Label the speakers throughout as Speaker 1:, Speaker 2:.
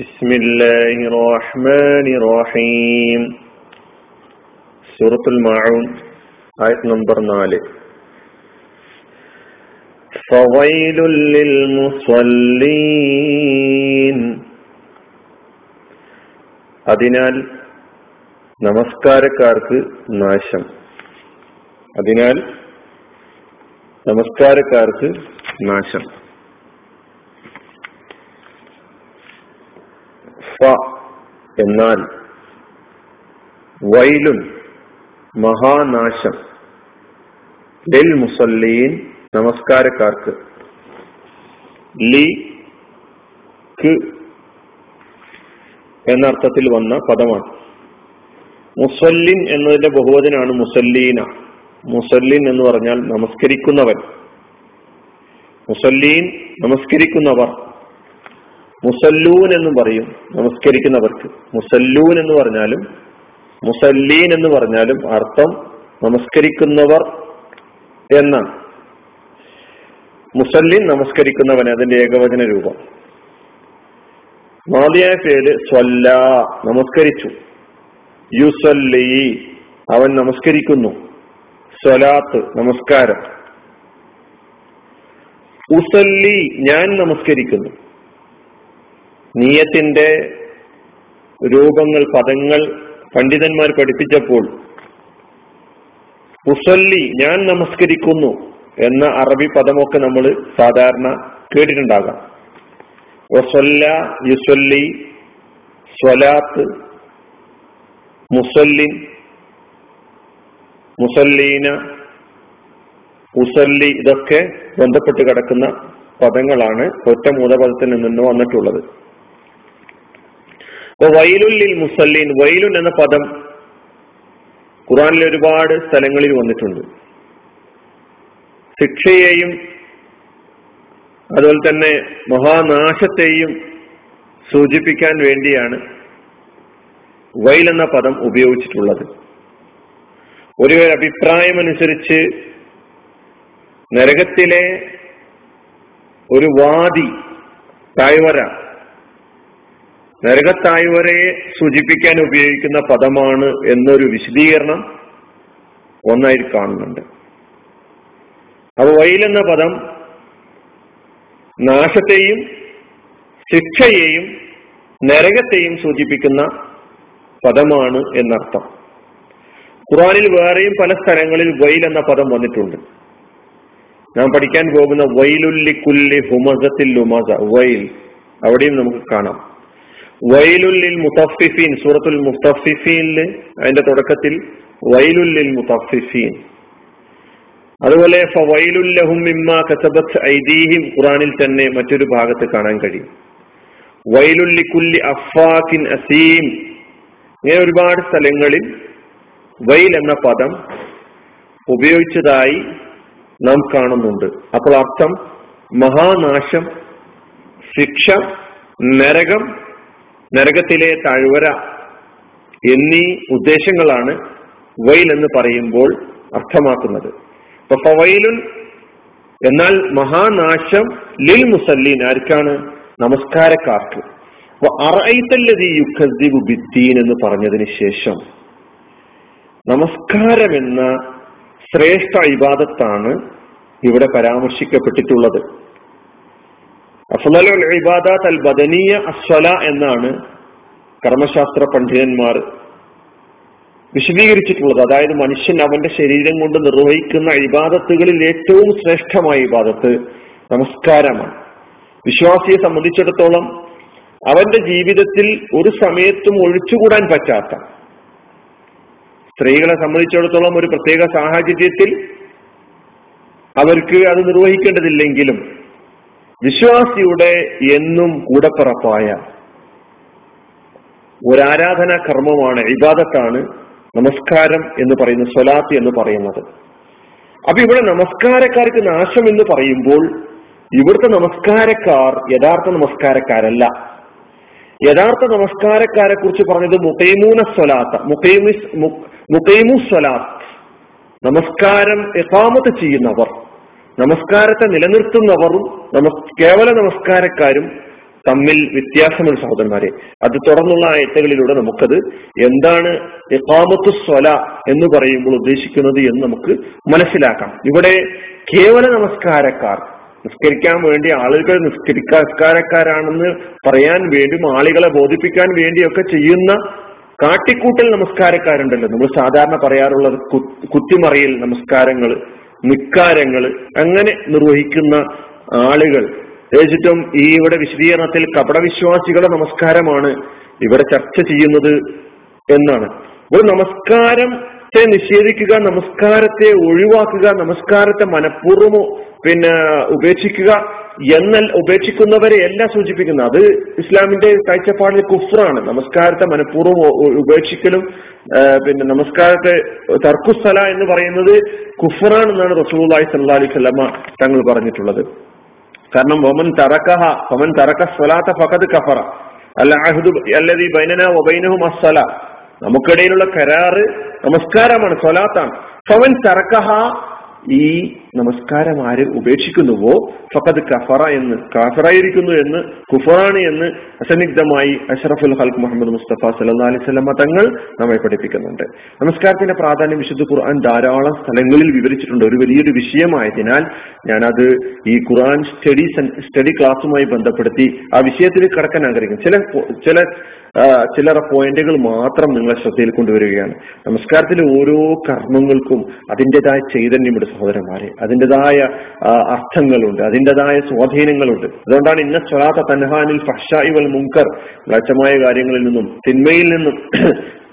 Speaker 1: بسم الله الرحمن الرحيم سورة المعون آية نمبر 4 فويل للمصلين അതിനാൽ നമസ്കാരക്കാർക്ക് നാശം അതിനാൽ നമസ്കാരക്കാർക്ക് നാശം ഫ എന്നാൽ വൈലുൻ മഹാനാശം. ലിൽ മുസല്ലീൻ നമസ്കാരക്കാർക്ക്. ലി എന്നർത്ഥത്തിൽ വന്ന പദമാണ്. മുസല്ലിൻ എന്നതിന്റെ ബഹുവചനാണ് മുസല്ലീന. മുസല്ലിൻ എന്ന് പറഞ്ഞാൽ നമസ്കരിക്കുന്നവൻ. മുസല്ലീൻ നമസ്കരിക്കുന്നവർ. മുസല്ലൂൻ എന്ന് പറയും നമസ്കരിക്കുന്നവർക്ക്. മുസല്ലൂൻ എന്ന് പറഞ്ഞാലും മുസല്ലീൻ എന്ന് പറഞ്ഞാലും അർത്ഥം നമസ്കരിക്കുന്നവർ എന്നാണ്. മുസല്ലിൻ നമസ്കരിക്കുന്നവൻ അതിന്റെ ഏകവചന രൂപം. മാതിയായ പേര് സ്വല്ല നമസ്കരിച്ചു. യുസല്ലി അവൻ നമസ്കരിക്കുന്നു. സ്വലാത്ത് നമസ്കാരം. ഉസല്ലി ഞാൻ നമസ്കരിക്കുന്നു. നീയത്തിന്റെ രൂപങ്ങൾ പദങ്ങൾ പണ്ഡിതന്മാർ പഠിപ്പിച്ചപ്പോൾ മുസല്ലി ഞാൻ നമസ്കരിക്കുന്നു എന്ന അറബി പദമൊക്കെ നമ്മൾ സാധാരണ കേട്ടിട്ടുണ്ടാകാം. വസല്ല യുസല്ലി സ്വലാത്ത് മുസല്ലിൻ മുസല്ലീന ഉസല്ലി ഇതൊക്കെ ബന്ധപ്പെട്ട് കിടക്കുന്ന പദങ്ങളാണ് ഒറ്റ മൂലപദത്തിൽ നിന്ന് വന്നിട്ടുള്ളത്. വൈലുല്ലിൽ മുസല്ലീൻ വൈലുൻ എന്ന പദം ഖുറാനിൽ ഒരുപാട് സ്ഥലങ്ങളിൽ വന്നിട്ടുണ്ട്. ശിക്ഷയെയും അതുപോലെ തന്നെ മഹാനാശത്തെയും സൂചിപ്പിക്കാൻ വേണ്ടിയാണ് വൈൽ എന്ന പദം ഉപയോഗിച്ചിട്ടുള്ളത്. ഒരു അഭിപ്രായമനുസരിച്ച് നരകത്തിലെ ഒരു വാദി തായ്വര നരകത്തായ്വരയെ സൂചിപ്പിക്കാൻ ഉപയോഗിക്കുന്ന പദമാണ് എന്നൊരു വിശദീകരണം ഒന്നായി കാണുന്നുണ്ട്. അപ്പൊ എന്ന പദം നാശത്തെയും ശിക്ഷയെയും നരകത്തെയും സൂചിപ്പിക്കുന്ന പദമാണ് എന്നർത്ഥം. ഖുറാനിൽ വേറെയും പല സ്ഥലങ്ങളിൽ വൈൽ എന്ന പദം വന്നിട്ടുണ്ട്. നാം പഠിക്കാൻ പോകുന്ന വൈലുല്ലി കുല്ലി ഹുമസത്തിൽ ലുമസ വൈൽ. അവിടെയും നമുക്ക് കാണാം. വൈലുല്ലിൽ മുത്തഫിഫീൻ സൂറത്തുൽ മുത്തഫിഫീനിൽ അതിന്റെ തുടക്കത്തിൽ വൈലുല്ലിൽ മുത്തഫിഫീൻ. അതുപോലെ വൈലുല്ലഹും മിമ്മ കസബത്ത് ഐദീഹിം ഖുറാനിൽ തന്നെ മറ്റൊരു ഭാഗത്ത് കാണാൻ കഴിയും. വൈലുല്ലി കുല്ലി അഫാക്കിൻ അസീം. ഇങ്ങനെ ഒരുപാട് സ്ഥലങ്ങളിൽ വൈൽ എന്ന പദം ഉപയോഗിച്ചതായി നാം കാണുന്നുണ്ട്. അപ്പോൾ അർത്ഥം മഹാനാശം ശിക്ഷ നരകം നരകത്തിലെ താഴ്വര എന്നീ ഉദ്ദേശങ്ങളാണ് വൈൽ എന്ന് പറയുമ്പോൾ അർത്ഥമാക്കുന്നത്. അപ്പൊ ഫവൈലുൻ എന്നാൽ മഹാനാശം ലിൽ മുസല്ലീൻ ആർക്കാണ്? നമസ്കാരക്കാർക്ക്. അപ്പൊ അറൈത്തല്ലതി യുഖദ്ദീബ് ബിദ്ദീൻ എന്ന് പറഞ്ഞതിന് ശേഷം നമസ്കാരം എന്ന ശ്രേഷ്ഠ ഇബാദത്താണ് ഇവിടെ പരാമർശിക്കപ്പെട്ടിട്ടുള്ളത്. അൽ ബദനീയ അസ്വല എന്നാണ് കർമ്മശാസ്ത്ര പണ്ഡിതന്മാർ വിശദീകരിച്ചിട്ടുള്ളത്. അതായത് മനുഷ്യൻ അവന്റെ ശരീരം കൊണ്ട് നിർവഹിക്കുന്ന ഇബാദത്തുകളിൽ ഏറ്റവും ശ്രേഷ്ഠമായ ഇബാദത്ത് നമസ്കാരമാണ്. വിശ്വാസിയെ സംബന്ധിച്ചിടത്തോളം അവന്റെ ജീവിതത്തിൽ ഒരു സമയത്തും ഒഴിച്ചുകൂടാൻ പറ്റാത്ത സ്ത്രീകളെ സംബന്ധിച്ചിടത്തോളം ഒരു പ്രത്യേക സാഹചര്യത്തിൽ അവർക്ക് അത് നിർവഹിക്കേണ്ടതില്ലെങ്കിലും വിശ്വാസിയുടെ എന്നും കൂടപ്പിറപ്പായ ഒരാരാധനാ കർമ്മമാണ് ഇബാദത്താണ് നമസ്കാരം എന്ന് പറയുന്ന സ്വലാത്ത് എന്ന് പറയുന്നത്. അപ്പൊ ഇവിടെ നമസ്കാരക്കാർക്ക് നാശം എന്ന് പറയുമ്പോൾ ഇവിടുത്തെ നമസ്കാരക്കാർ യഥാർത്ഥ നമസ്കാരക്കാരല്ല. യഥാർത്ഥ നമസ്കാരക്കാരെ കുറിച്ച് പറഞ്ഞത് മുഖൈമൂന സ്വലാത്ത മുഖൈമു സ്വലാത്ത്. നമസ്കാരം എഫാമത്ത് ചെയ്യുന്നവർ. നമസ്കാരത്തെ നിലനിർത്തുന്നവറും നമസ് കേവല നമസ്കാരക്കാരും തമ്മിൽ വ്യത്യാസമുള്ള സഹോദരന്മാരെ. അത് തുടർന്നുള്ള ആയത്തകളിലൂടെ നമുക്കത് എന്താണ് ഇഖാമത്തു സ്വല എന്ന് പറയുമ്പോൾ ഉദ്ദേശിക്കുന്നത് എന്ന് നമുക്ക് മനസ്സിലാക്കാം. ഇവിടെ കേവല നമസ്കാരക്കാർ നിസ്കരിക്കാൻ വേണ്ടി ആളുകൾ നിസ്കരിക്കാരക്കാരാണെന്ന് പറയാൻ വേണ്ടിയും ആളുകളെ ബോധിപ്പിക്കാൻ വേണ്ടിയൊക്കെ ചെയ്യുന്ന കാട്ടിക്കൂട്ടൽ നമസ്കാരക്കാരുണ്ടല്ലോ. നമ്മൾ സാധാരണ പറയാറുള്ളത് കുത്തിമറിയൽ നമസ്കാരങ്ങൾ നിക്കാരങ്ങൾ അങ്ങനെ നിർവഹിക്കുന്ന ആളുകൾ. ഏറ്റവും ഈ ഇവിടെ വിശദീകരണത്തിൽ കപടവിശ്വാസികളുടെ നമസ്കാരമാണ് ഇവിടെ ചർച്ച ചെയ്യുന്നത് എന്നാണ്. ഒരു നമസ്കാരത്തെ നിഷേധിക്കുക നമസ്കാരത്തെ ഒഴിവാക്കുക നമസ്കാരത്തെ മനഃപൂർവമോ പിന്നെ ഉപേക്ഷിക്കുക എന്നാൽ ഉപേക്ഷിക്കുന്നവരെ എല്ലാം സൂചിപ്പിക്കുന്നത് അത് ഇസ്ലാമിന്റെ കാഴ്ചപ്പാടിൽ കുഫ്രാണ് നമസ്കാരത്തെ മനഃപൂർവം ഉപേക്ഷിക്കലും പിന്നെ നമസ്കാരത്തെ തർക്കുസ്ഥല എന്ന് പറയുന്നത് കുഫറാണെന്നാണ് റസൂലായി സല്ലാ അലൈഹി സ്വലമ തങ്ങൾ പറഞ്ഞിട്ടുള്ളത്. കാരണം ഒമൻ തറക്കഹ ഒമൻ തറക്ക സ്വലാത്ത ഫഖദ് കഫറ. അല്ല അഹദു അല്ലതി ബൈനന ഒബൈനഹും അസ്സല. നമുക്കിടയിലുള്ള കരാറ് നമസ്കാരമാണ് സ്വലാത്താണ്. ഫവൻ തറക്കഹ ഈ നമസ്കാരം ആര് ഉപേക്ഷിക്കുന്നുവോ? ഫഖദ് കഫറ എന്ന് കാഫറായിരിക്കുന്നു എന്ന് കുഫറാണ് എന്ന് അസന്നിഗ്ധമായി അഷറഫുൽ ഹൽക്ക് മുഹമ്മദ് മുസ്തഫ സല്ലാ അലൈഹി സ്വലമ തങ്ങൾ നമ്മെ പഠിപ്പിക്കുന്നുണ്ട്. നമസ്കാരത്തിന്റെ പ്രാധാന്യം വിശുദ്ധ ഖുർആൻ ധാരാളം സ്ഥലങ്ങളിൽ വിവരിച്ചിട്ടുണ്ട്. ഒരു വലിയൊരു വിഷയമായതിനാൽ ഞാനത് ഈ ഖുർആൻ സ്റ്റഡി സ്റ്റഡി ക്ലാസ്സുമായി ബന്ധപ്പെടുത്തി ആ വിഷയത്തിൽ കടക്കാൻ ആഗ്രഹിക്കും ചില ചില ചില പോയിന്റുകൾ മാത്രം നിങ്ങളെ ശ്രദ്ധയിൽ കൊണ്ടുവരികയാണ്. നമസ്കാരത്തിലെ ഓരോ കർമ്മങ്ങൾക്കും അതിന്റെതായ ചൈതന്യമുണ്ട് സഹോദരന്മാരെ അതിന്റെതായ അർത്ഥങ്ങളുണ്ട് അതിന്റെതായ സ്വാധീനങ്ങളുണ്ട്. അതുകൊണ്ടാണ് ഇന്ന സ്വലാത്ത തൻഹാനിൽ ഫഷായി വൽ മുങ്കർ മ്ലേച്ഛമായ കാര്യങ്ങളിൽ നിന്നും തിന്മയിൽ നിന്നും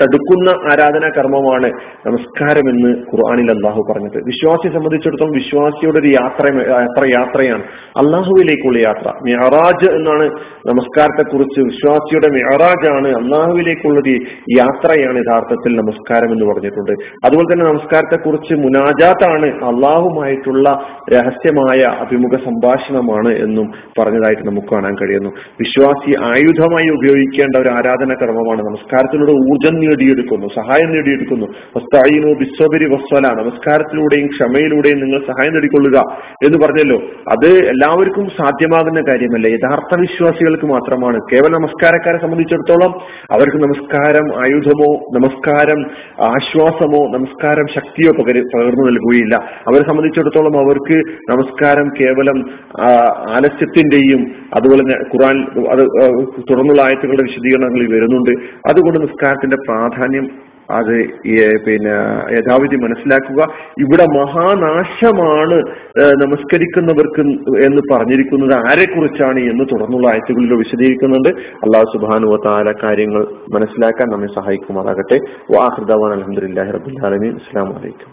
Speaker 1: തടുക്കുന്ന ആരാധനാ കർമ്മമാണ് നമസ്കാരം എന്ന് ഖുർആാനിൽ അള്ളാഹു പറഞ്ഞത്. വിശ്വാസിയെ സംബന്ധിച്ചിടത്തോളം വിശ്വാസിയുടെ ഒരു യാത്ര യാത്ര യാത്രയാണ്. അള്ളാഹുവിലേക്കുള്ള യാത്ര. മെഹറാജ് എന്നാണ് നമസ്കാരത്തെ കുറിച്ച് വിശ്വാസിയുടെ മെഹറാജ് ആണ് അള്ളാഹുവിലേക്കുള്ളൊരു യാത്രയാണ് യഥാർത്ഥത്തിൽ നമസ്കാരം എന്ന് പറഞ്ഞിട്ടുണ്ട്. അതുപോലെ തന്നെ നമസ്കാരത്തെ കുറിച്ച് മുനാജാത്താണ് അള്ളാഹുമായിട്ടുള്ള രഹസ്യമായ അഭിമുഖ സംഭാഷണമാണ് എന്നും പറഞ്ഞതായിട്ട് നമുക്ക് കാണാൻ കഴിയുന്നു. വിശ്വാസി ആയുധമായി ഉപയോഗിക്കേണ്ട ഒരു ആരാധന കർമ്മമാണ് നമസ്കാരത്തിലൂടെ ഊർജം നേടിയെടുക്കുന്നു സഹായം നേടിയെടുക്കുന്നു. വസ്തായിനോ ബിസ്വബരി വസ്വല നമസ്കാരത്തിലൂടെയും ക്ഷമയിലൂടെയും നിങ്ങൾ സഹായം നേടിക്കൊള്ളുക എന്ന് പറഞ്ഞല്ലോ. അത് എല്ലാവർക്കും സാധ്യമാകുന്ന കാര്യമല്ല. യഥാർത്ഥ വിശ്വാസികൾക്ക് മാത്രമാണ്. കേവല നമസ്കാരക്കാരെ സംബന്ധിച്ചിടത്തോളം അവർക്ക് നമസ്കാരം ആയുധമോ നമസ്കാരം ആശ്വാസമോ നമസ്കാരം ശക്തിയോ പകര് പകർന്നു നൽകുകയില്ല. അവരെ സംബന്ധിച്ചിടത്തോളം അവർക്ക് നമസ്കാരം കേവലം ആലസ്യത്തിന്റെയും അതുപോലെ തന്നെ ഖുറാൻ അത് തുടർന്നുള്ള ആയത്തുകളുടെ വിശദീകരണങ്ങളിൽ വരുന്നുണ്ട്. അതുകൊണ്ട് നിസ്കാരത്തിന്റെ പ്രാധാന്യം അത് പിന്നെ യഥാവിധി മനസ്സിലാക്കുക. ഇവിടെ മഹാനാശമാണ് നമസ്കരിക്കുന്നവർക്ക് എന്ന് പറഞ്ഞിരിക്കുന്നത് ആരെക്കുറിച്ചാണ് എന്ന് തുടർന്നുള്ള ആഴ്ചകളിൽ വിശദീകരിക്കുന്നുണ്ട്. അള്ളാഹു സുബാനു താല കാര്യങ്ങൾ മനസ്സിലാക്കാൻ നമ്മെ സഹായിക്കുമാറാകട്ടെ. വാഹൃദാൻ അലഹദില്ലാഹി റബുല്ലാലമി അസ്സാം വലൈക്കും